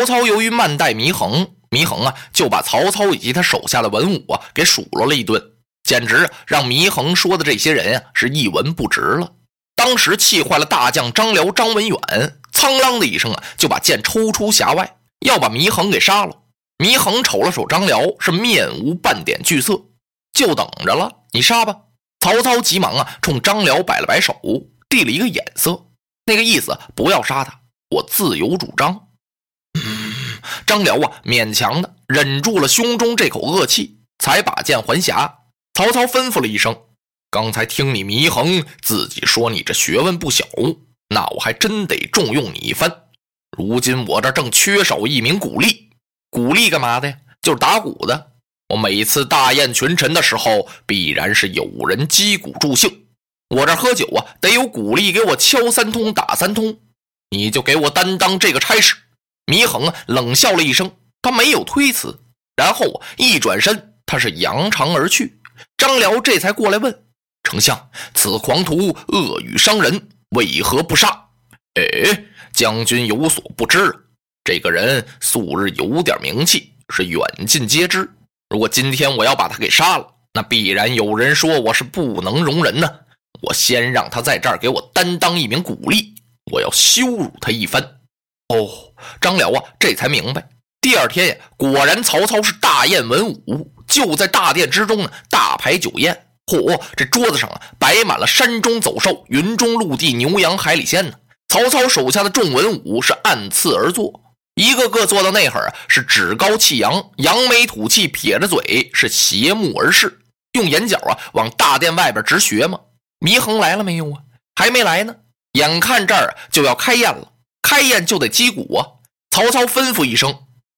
曹操由于慢待祢衡，祢衡啊就把曹操以及他手下的文武啊给数落了一顿，简直让祢衡说的这些人啊是一文不值了。当时气坏了大将张辽、张文远，苍啷的一声啊就把剑抽出匣外，要把祢衡给杀了。祢衡瞅了瞅张辽，是面无半点惧色，就等着了，你杀吧。曹操急忙啊冲张辽摆了摆手，递了一个眼色，那个意思不要杀他，我自有主张。张辽啊，勉强的忍住了胸中这口恶气，才把剑还匣。曹操吩咐了一声：“刚才听你祢衡自己说你这学问不小，那我还真得重用你一番。如今我这正缺少一名鼓吏，鼓吏干嘛的呀？就是打鼓的。我每次大宴群臣的时候，必然是有人击鼓助兴。我这喝酒啊，得有鼓励给我敲三通、打三通。你就给我担当这个差事。”祢衡啊，冷笑了一声，他没有推辞，然后一转身，他是扬长而去。张辽这才过来问丞相：“此狂徒恶语伤人，为何不杀？”哎，将军有所不知，这个人素日有点名气，是远近皆知。如果今天我要把他给杀了，那必然有人说我是不能容人呢。我先让他在这儿给我担当一名鼓励，我要羞辱他一番。哦。张辽啊，这才明白。第二天呀，果然曹操是大宴文武，就在大殿之中呢，大排酒宴。嚯，这桌子上啊，摆满了山中走兽、云中陆地牛羊海里鲜呢。曹操手下的众文武是按次而坐，一个个坐到那会儿啊，是趾高气扬，扬眉吐气，撇着嘴，是斜目而视，用眼角啊往大殿外边直学嘛。祢衡来了没有啊？还没来呢。眼看这儿就要开宴了。开宴就得击鼓啊！曹操吩咐一声：“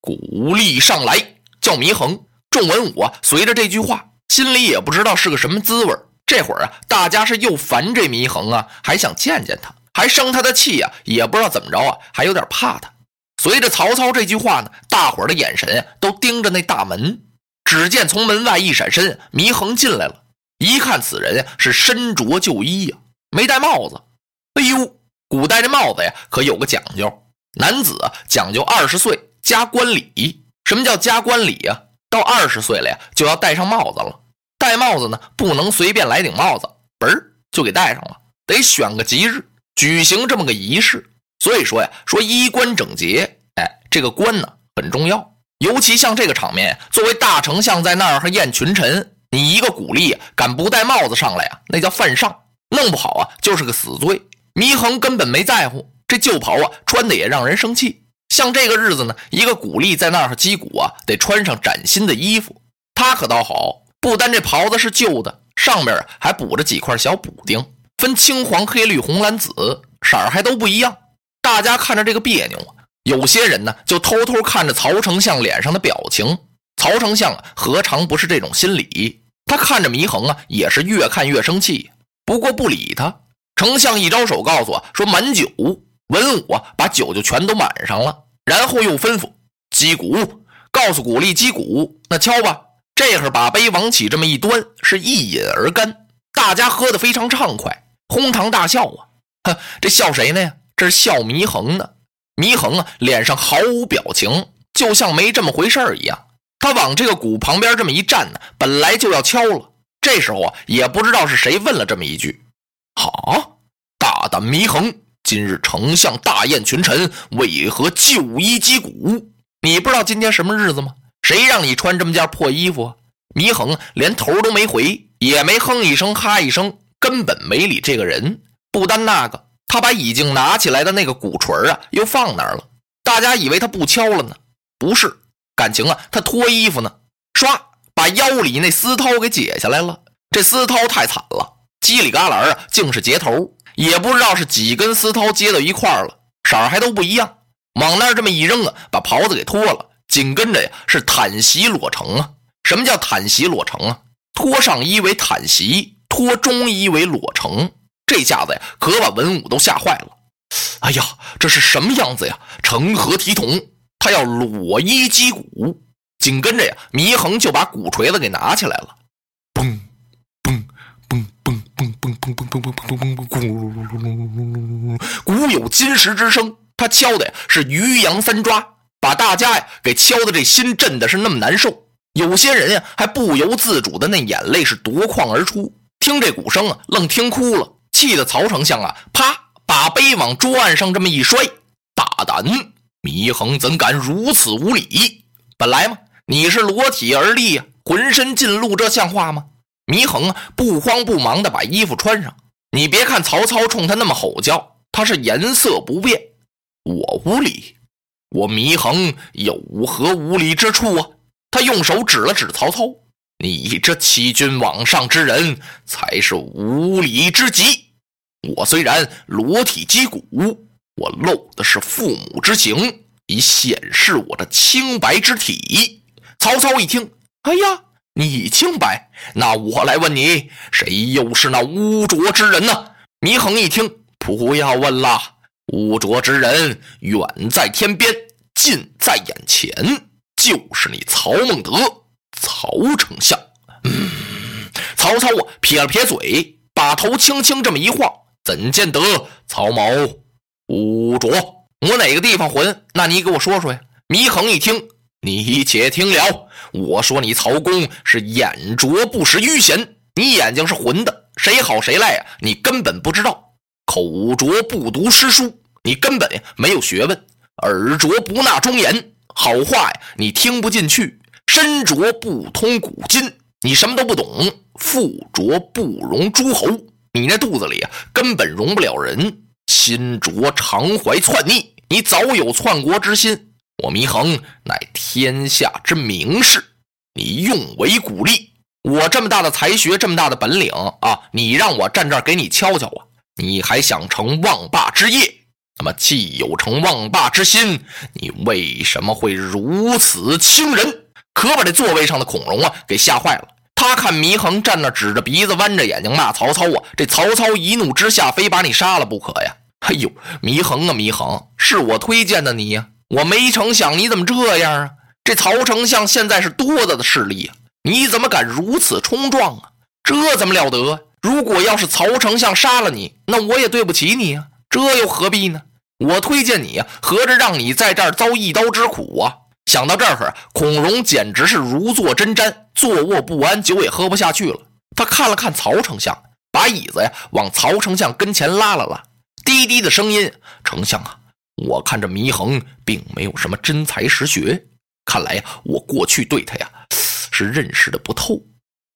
鼓励上来！”叫祢衡。众文武啊，随着这句话，心里也不知道是个什么滋味这会儿啊，大家是又烦这祢衡啊，还想见见他，还生他的气啊，也不知道怎么着啊，还有点怕他。随着曹操这句话呢，大伙儿的眼神都盯着那大门。只见从门外一闪身，祢衡进来了。一看此人是身着旧衣呀，没戴帽子。哎呦！古代这帽子呀，可有个讲究，男子讲究二十岁加冠礼。什么叫加冠礼呀？到二十岁了呀，就要戴上帽子了。戴帽子呢，不能随便来顶帽子，嘣儿就给戴上了，得选个吉日举行这么个仪式。所以说呀，说衣冠整洁，哎，这个冠呢很重要。尤其像这个场面，作为大丞相在那儿和宴群臣，你一个鼓励敢不戴帽子上来呀？那叫犯上，弄不好啊就是个死罪。祢衡根本没在乎这旧袍啊，穿的也让人生气。像这个日子呢，一个鼓励在那儿击鼓啊，得穿上崭新的衣服。他可倒好，不单这袍子是旧的，上面还补着几块小补丁，分青黄黑绿红蓝紫，色儿还都不一样。大家看着这个别扭啊，有些人呢就偷偷看着曹丞相脸上的表情。曹丞相何尝不是这种心理？他看着祢衡啊，也是越看越生气，不过不理他。丞相一招手，告诉我说：“满酒。”文武啊，把酒就全都满上了。然后又吩咐击鼓，告诉鼓励击鼓。那敲吧。这会儿把杯往起这么一端，是一饮而干。大家喝得非常畅快，哄堂大笑啊！哼，这笑谁呢呀？这是笑祢衡呢。祢衡啊，脸上毫无表情，就像没这么回事儿一样。他往这个鼓旁边这么一站呢，本来就要敲了。这时候啊，也不知道是谁问了这么一句。好，大胆祢衡！今日丞相大宴群臣，为何旧衣击鼓？你不知道今天什么日子吗？谁让你穿这么件破衣服？啊？祢衡连头都没回，也没哼一声哈一声，根本没理这个人。不单那个，他把已经拿起来的那个鼓槌啊，又放那儿了。大家以为他不敲了呢，不是，感情啊，他脱衣服呢，唰，把腰里那丝绦给解下来了。这丝绦太惨了。叽里旮旯啊，竟是结头，也不知道是几根丝绦接到一块了，色儿还都不一样。往那儿这么一扔啊，把袍子给脱了。紧跟着呀，是坦席裸成啊。什么叫坦席裸成啊？脱上衣为坦席，脱中衣为裸成。这下子呀，可把文武都吓坏了。哎呀，这是什么样子呀？成何体统？他要裸衣击鼓。紧跟着呀，祢衡就把鼓槌子给拿起来了。嘣！砰砰砰砰砰砰砰砰！鼓有金石之声，他敲的呀是鱼羊三抓，把大家呀给敲的这心震的是那么难受。有些人呀还不由自主的那眼泪是夺眶而出，听这鼓声啊，愣听哭了，气得曹丞相啊，啪把杯往桌案上这么一摔。大胆！祢衡怎敢如此无礼？本来嘛，你是裸体而立呀，浑身尽露，这像话吗？祢衡，不慌不忙的把衣服穿上。你别看曹操冲他那么吼叫，他是颜色不变。我无礼，我祢衡有何无礼之处啊？他用手指了指曹操：“你这欺君罔上之人，才是无礼之极。我虽然裸体击鼓，我露的是父母之情，以显示我的清白之体。”曹操一听：“哎呀！”你清白，那我来问你，谁又是那污浊之人呢？祢衡一听，不要问了，污浊之人远在天边，近在眼前，就是你曹孟德，曹丞相。嗯，曹操啊，撇了撇嘴，把头轻轻这么一晃，怎见得曹某污浊？我哪个地方混？那你给我说说呀？祢衡一听。你且听了，我说你曹公是眼拙不识愚贤，你眼睛是混的，谁好谁赖呀？你根本不知道。口拙不读诗书，你根本没有学问。耳拙不纳忠言，好话呀你听不进去。身拙不通古今，你什么都不懂。腹拙不容诸侯，你那肚子里啊根本容不了人。心拙常怀篡逆，你早有篡国之心。我祢衡乃天下之名士，你用为鼓励。我这么大的才学，这么大的本领啊，你让我站这儿给你敲敲啊？你还想成望霸之业？那么既有成望霸之心，你为什么会如此轻人？可把这座位上的孔融啊给吓坏了。他看祢衡站那，指着鼻子，弯着眼睛骂曹操啊！这曹操一怒之下，非把你杀了不可呀！哎呦，祢衡啊，祢衡，是我推荐的你呀！我没成想你怎么这样啊！这曹丞相现在是多大的势力啊！你怎么敢如此冲撞啊？这怎么了得？如果要是曹丞相杀了你，那我也对不起你啊！这又何必呢？我推荐你呀，合着让你在这儿遭一刀之苦啊！想到这儿，孔融简直是如坐针毡，坐卧不安，酒也喝不下去了。他看了看曹丞相，把椅子呀往曹丞相跟前拉了拉，低低的声音：“丞相啊！”我看这祢衡并没有什么真才实学，看来呀，我过去对他呀是认识的不透。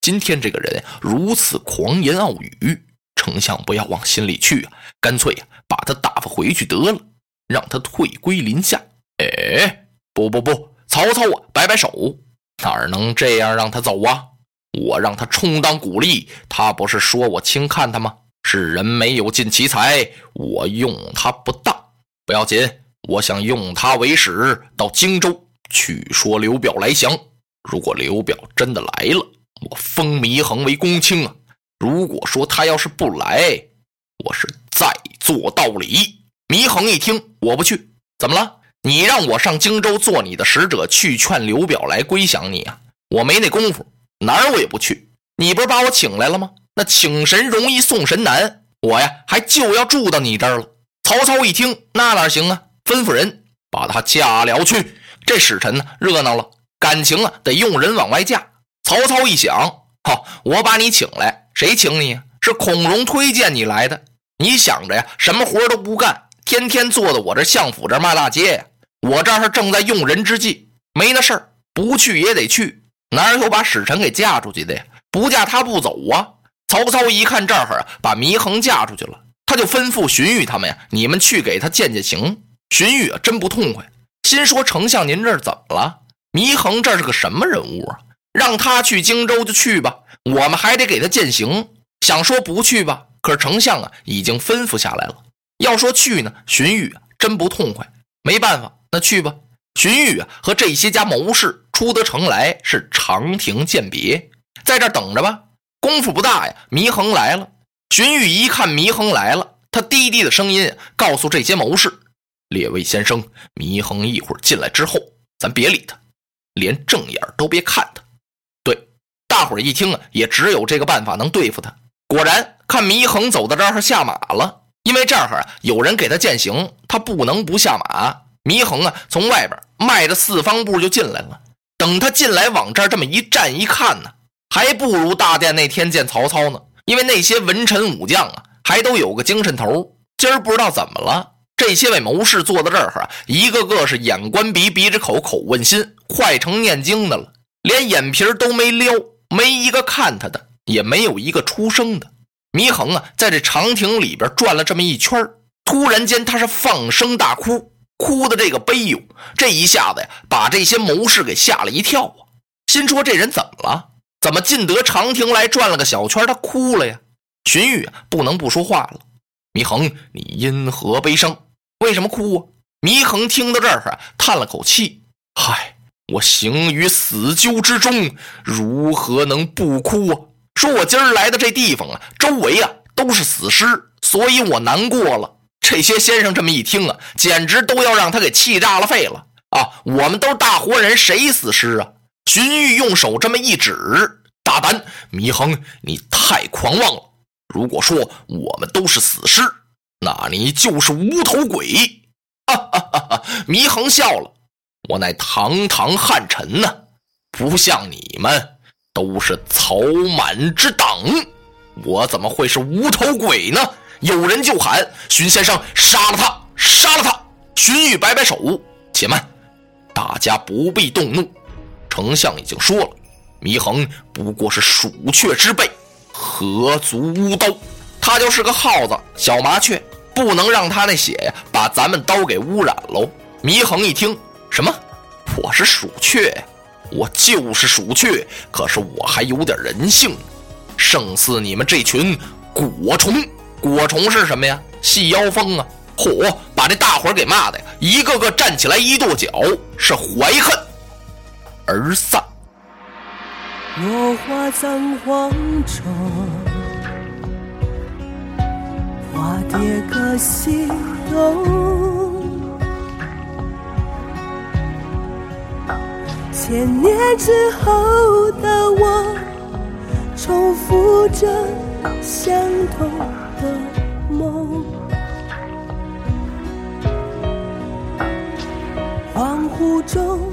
今天这个人如此狂言傲语，丞相不要往心里去啊，干脆呀把他打发回去得了，让他退归林下。哎，不不不，曹操啊，摆摆手，哪能这样让他走啊？我让他充当鼓励，他不是说我轻看他吗？是人没有尽其才，我用他不当。不要紧，我想用他为使到荆州去说刘表来降。如果刘表真的来了，我封祢衡为公卿啊。如果说他要是不来，我是再做道理。祢衡一听，我不去，怎么了？你让我上荆州做你的使者，去劝刘表来归降你啊？我没那功夫，哪儿我也不去。你不是把我请来了吗？那请神容易送神难，我呀还就要住到你这儿了。曹操一听，那哪行啊？吩咐人把他嫁了去。这使臣呢，热闹了，感情啊，得用人往外嫁。曹操一想，哈，我把你请来，谁请你？是孔融推荐你来的。你想着呀，什么活都不干，天天坐在我这相府这骂大街呀。我这儿正在用人之际，没那事儿，不去也得去。哪有把使臣给嫁出去的呀？不嫁他不走啊。曹操一看这儿，把祢衡嫁出去了。他就吩咐荀彧他们呀，你们去给他见见行。荀彧啊，真不痛快，心说：丞相您这是怎么了？祢衡这是个什么人物啊？让他去荆州就去吧，我们还得给他践行。想说不去吧，可是丞相啊已经吩咐下来了。要说去呢，荀彧啊真不痛快，没办法，那去吧。荀彧啊和这些家谋士出得城来，是长亭饯别，在这等着吧。功夫不大呀，祢衡来了。荀彧一看祢衡来了，他低低的声音告诉这些谋士：“列位先生，祢衡一会儿进来之后，咱别理他，连正眼都别看他。”对，大伙儿一听啊，也只有这个办法能对付他。果然，看祢衡走到这儿下马了，因为这儿啊有人给他践行，他不能不下马。祢衡啊从外边迈着四方步就进来了。等他进来往这儿这么一站一看呢，还不如大殿那天见曹操呢。因为那些文臣武将啊，还都有个精神头。今儿不知道怎么了，这些位谋士坐在这儿啊，一个个是眼观鼻，鼻着口，口问心，快成念经的了，连眼皮都没撩，没一个看他的，也没有一个出声的。祢衡啊，在这长亭里边转了这么一圈突然间他是放声大哭，哭的这个悲哟，这一下子呀，把这些谋士给吓了一跳啊，心说这人怎么了？怎么进得长亭来转了个小圈，他哭了呀？荀彧，不能不说话了。祢衡，你因何悲伤？为什么哭啊？祢衡听到这儿啊，叹了口气：“嗨，我行于死纠之中，如何能不哭啊？”说我今儿来的这地方啊，周围啊都是死尸，所以我难过了。这些先生这么一听啊，简直都要让他给气炸了肺了啊！我们都是大活人，谁死尸啊？荀彧用手这么一指，大胆！祢衡，你太狂妄了。如果说我们都是死尸，那你就是无头鬼！哈哈哈哈！祢衡笑了，我乃堂堂汉臣呢，不像你们。都是曹满之党，我怎么会是无头鬼呢？有人就喊：“荀先生，杀了他，杀了他！”荀彧摆摆手：“且慢，大家不必动怒。丞相已经说了，祢衡不过是鼠雀之辈，何足乌刀？他就是个耗子、小麻雀，不能让他那血呀把咱们刀给污染喽。”祢衡一听：“什么？我是鼠雀呀？”我就是鼠雀，可是我还有点人性，胜似你们这群果虫。果虫是什么呀？细腰蜂啊！嚯，把这大伙给骂的呀，一个个站起来一跺脚，是怀恨而散。落花葬黄冢，花蝶各西东。千年之后的我，重复着相同的梦。恍惚中。